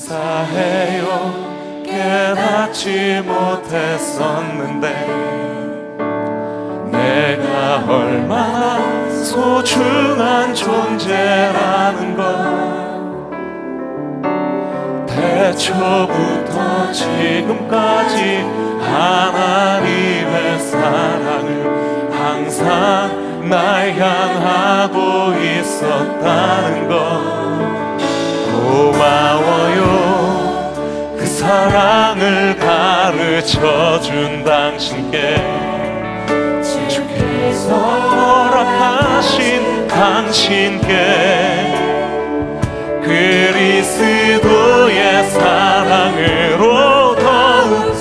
감사해요. 깨닫지 못했었는데 내가 얼마나 소중한 존재라는 걸 태초부터 지금까지 하나님의 사랑을 항상 날 향하고 있었다는 것 고마워요. 그 사랑을 가르쳐 준 당신께 주께서 허락하신 당신께 그리스도의 사랑으로 더욱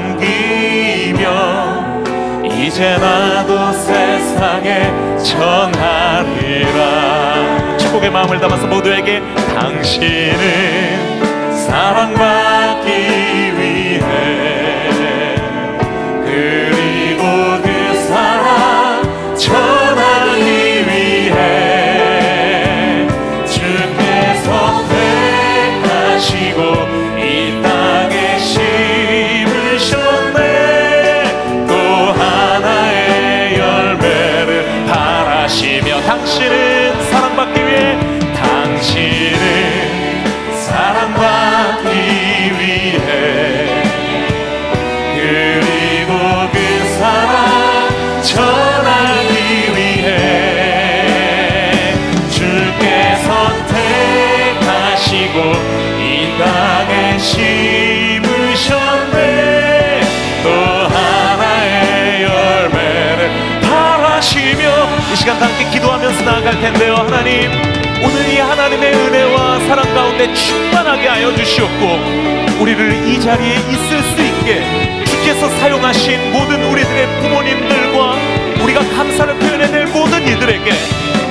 섬기며 이제 나도 세상에 전하리라. 축복의 마음을 담아서 모두에게 당신은 사랑받 기도하면서 나아갈 텐데요. 하나님 오늘 이 하나님의 은혜와 사랑 가운데 충만하게 하여 주시옵고 우리를 이 자리에 있을 수 있게 주께서 사용하신 모든 우리들의 부모님들과 우리가 감사를 표현해낼 모든 이들에게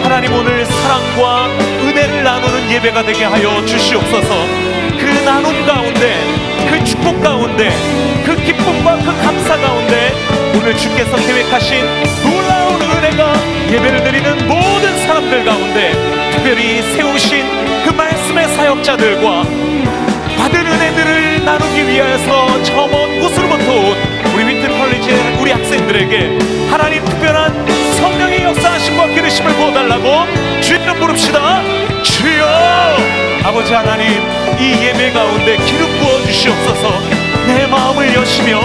하나님 오늘 사랑과 은혜를 나누는 예배가 되게 하여 주시옵소서. 그 나눔 가운데 그 축복 가운데 그 기쁨과 그 감사 가운데 오늘 주께서 계획하신 놀라운 은혜가 예배를 드리 사람들 가운데 특별히 세우신 그 말씀의 사역자들과 받은 은혜들을 나누기 위해서 저 먼 곳으로부터 온 우리 윈트 컬리지 우리 학생들에게 하나님 특별한 성령의 역사하심과 기르심을 부어달라고 주이름 부릅시다. 주여! 아버지 하나님 이 예배 가운데 기름 부어 주시옵소서. 내 마음을 여시며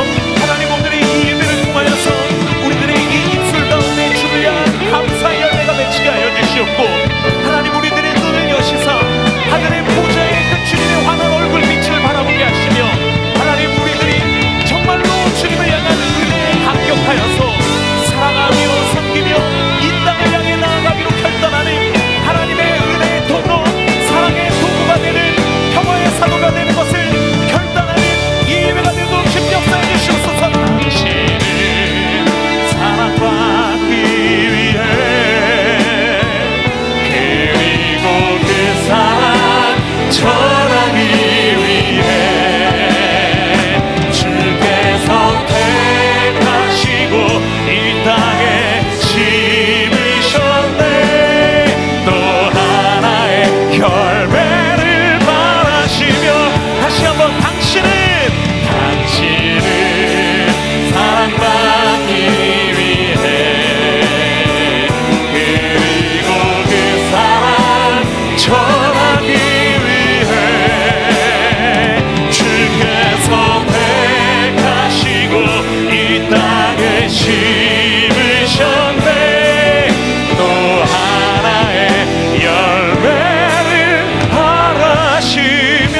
땅에 심으셨네 또 하나의 열매를 바라시며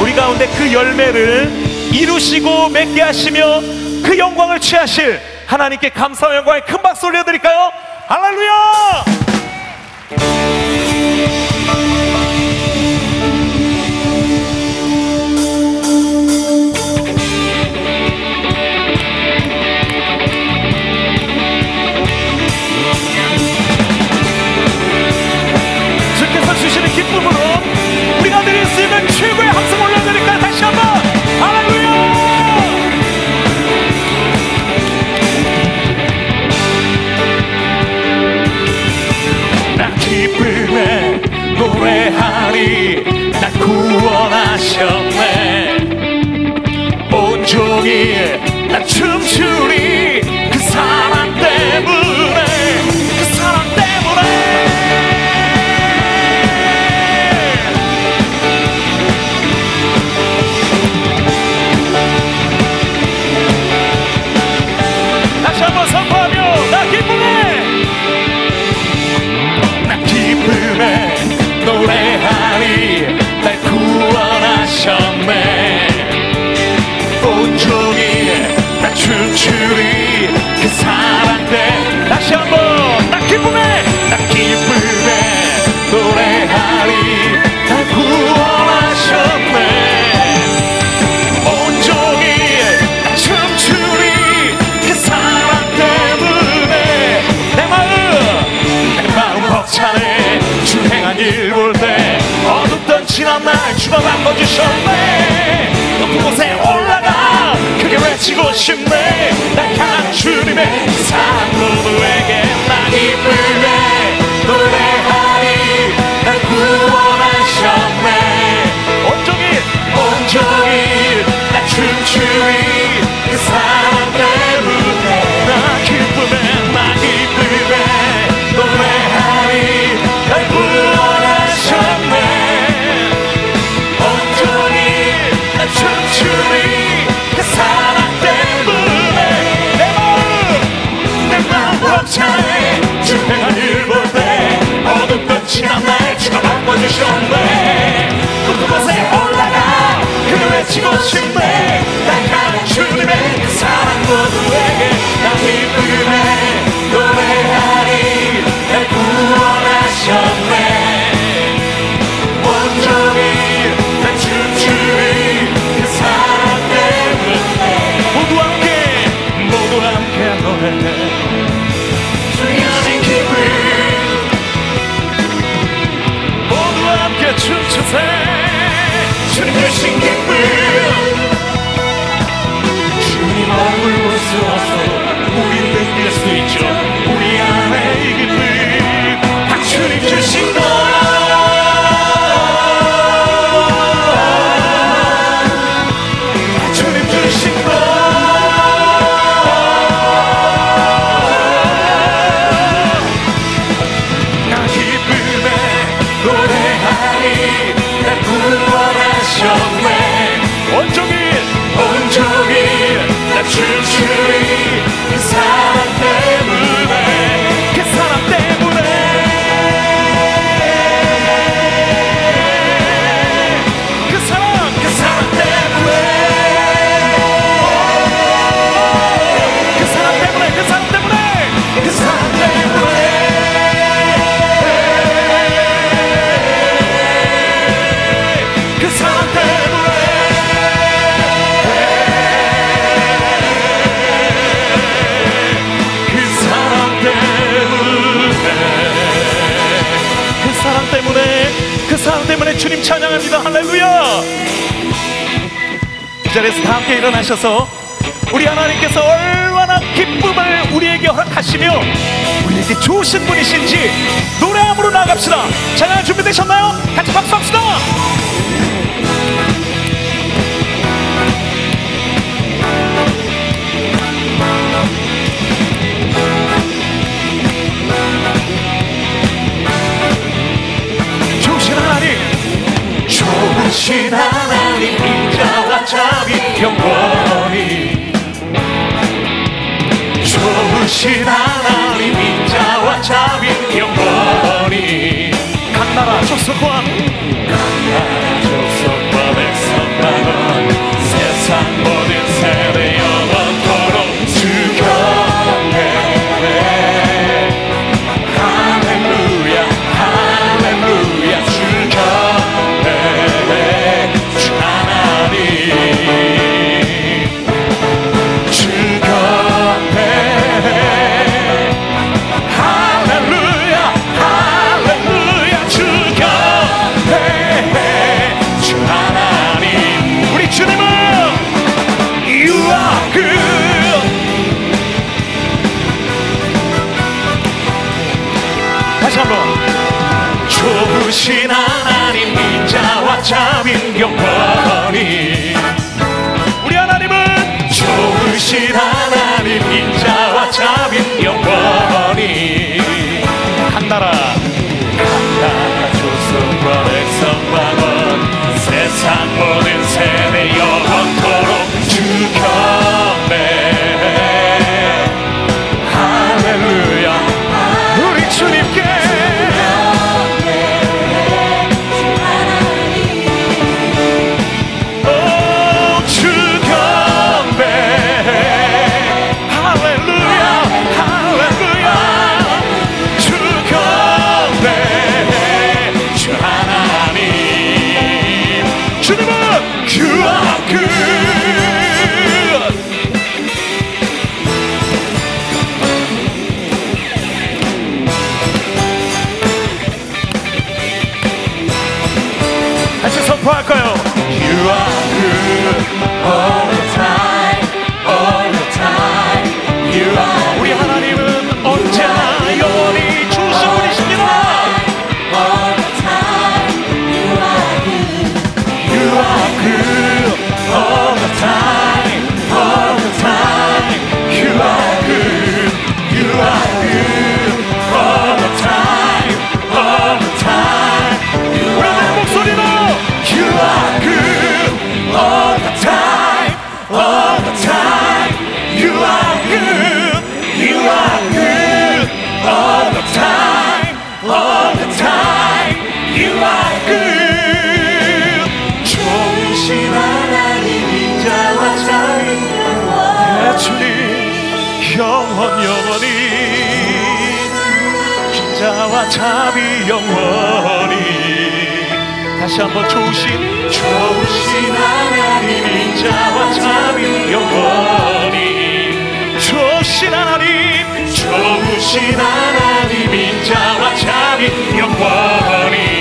우리 가운데 그 열매를 이루시고 맺게 하시며 그 영광을 취하실 하나님께 감사와 영광의 큰 박수 올려드릴까요? 할렐루야! 지난 날 주바람 거주셨네. 높은 곳에 올라가 크게 외치고 싶네. 날 향한 주님의 사랑으로 에게난 힘을 그 자리에서 다 함께 일어나셔서 우리 하나님께서 얼마나 기쁨을 우리에게 허락하시며 우리에게 좋으신 분이신지 노래함으로 나갑시다. 찬양 준비되셨나요? 같이 박수합시다 자와 자비 영원히 다시 한번 좋으신 좋으신 하나님 인자와 자비 영원히 좋으신 하나님 좋으신 하나님 인자와 자비 영원히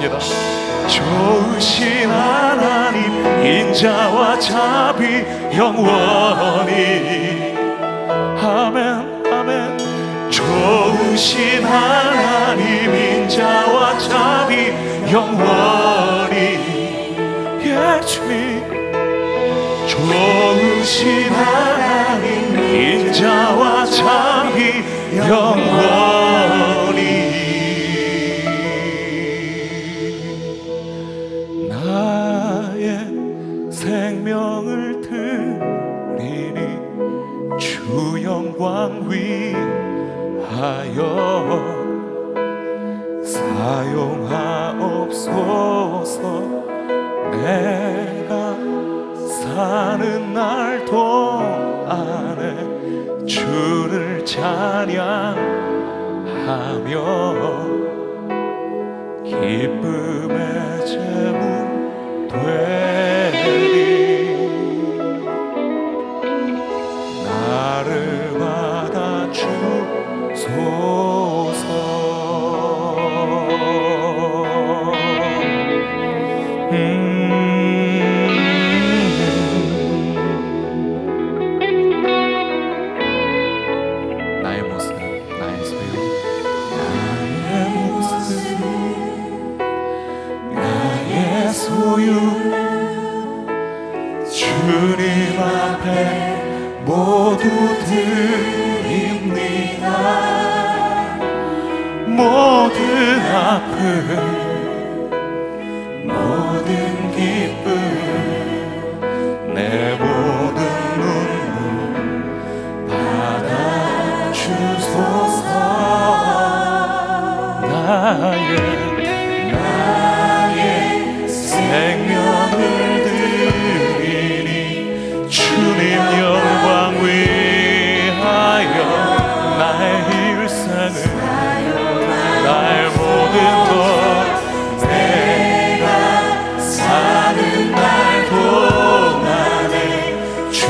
기도합니다. 좋으신 하나님 인자와 자비 영원히. 아멘 아멘. 좋으신 하나님 인자와 자비 영원히. 예 주님. 좋으신 하나님 인자와 자비 영원히. 흐리니 주 영광 위하여 사용하옵소서. 내가 사는 날도 안에 주를 찬양하며 기쁨의 제물 되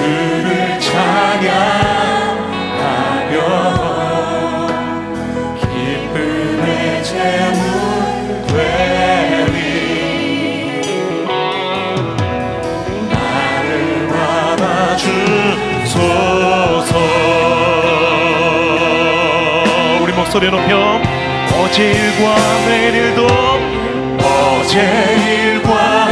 주를 찬양하며 기쁨의 재물 되리 나를 받아주소서. 우리 목소리 높여. 어제 일과 내일도 어제 일과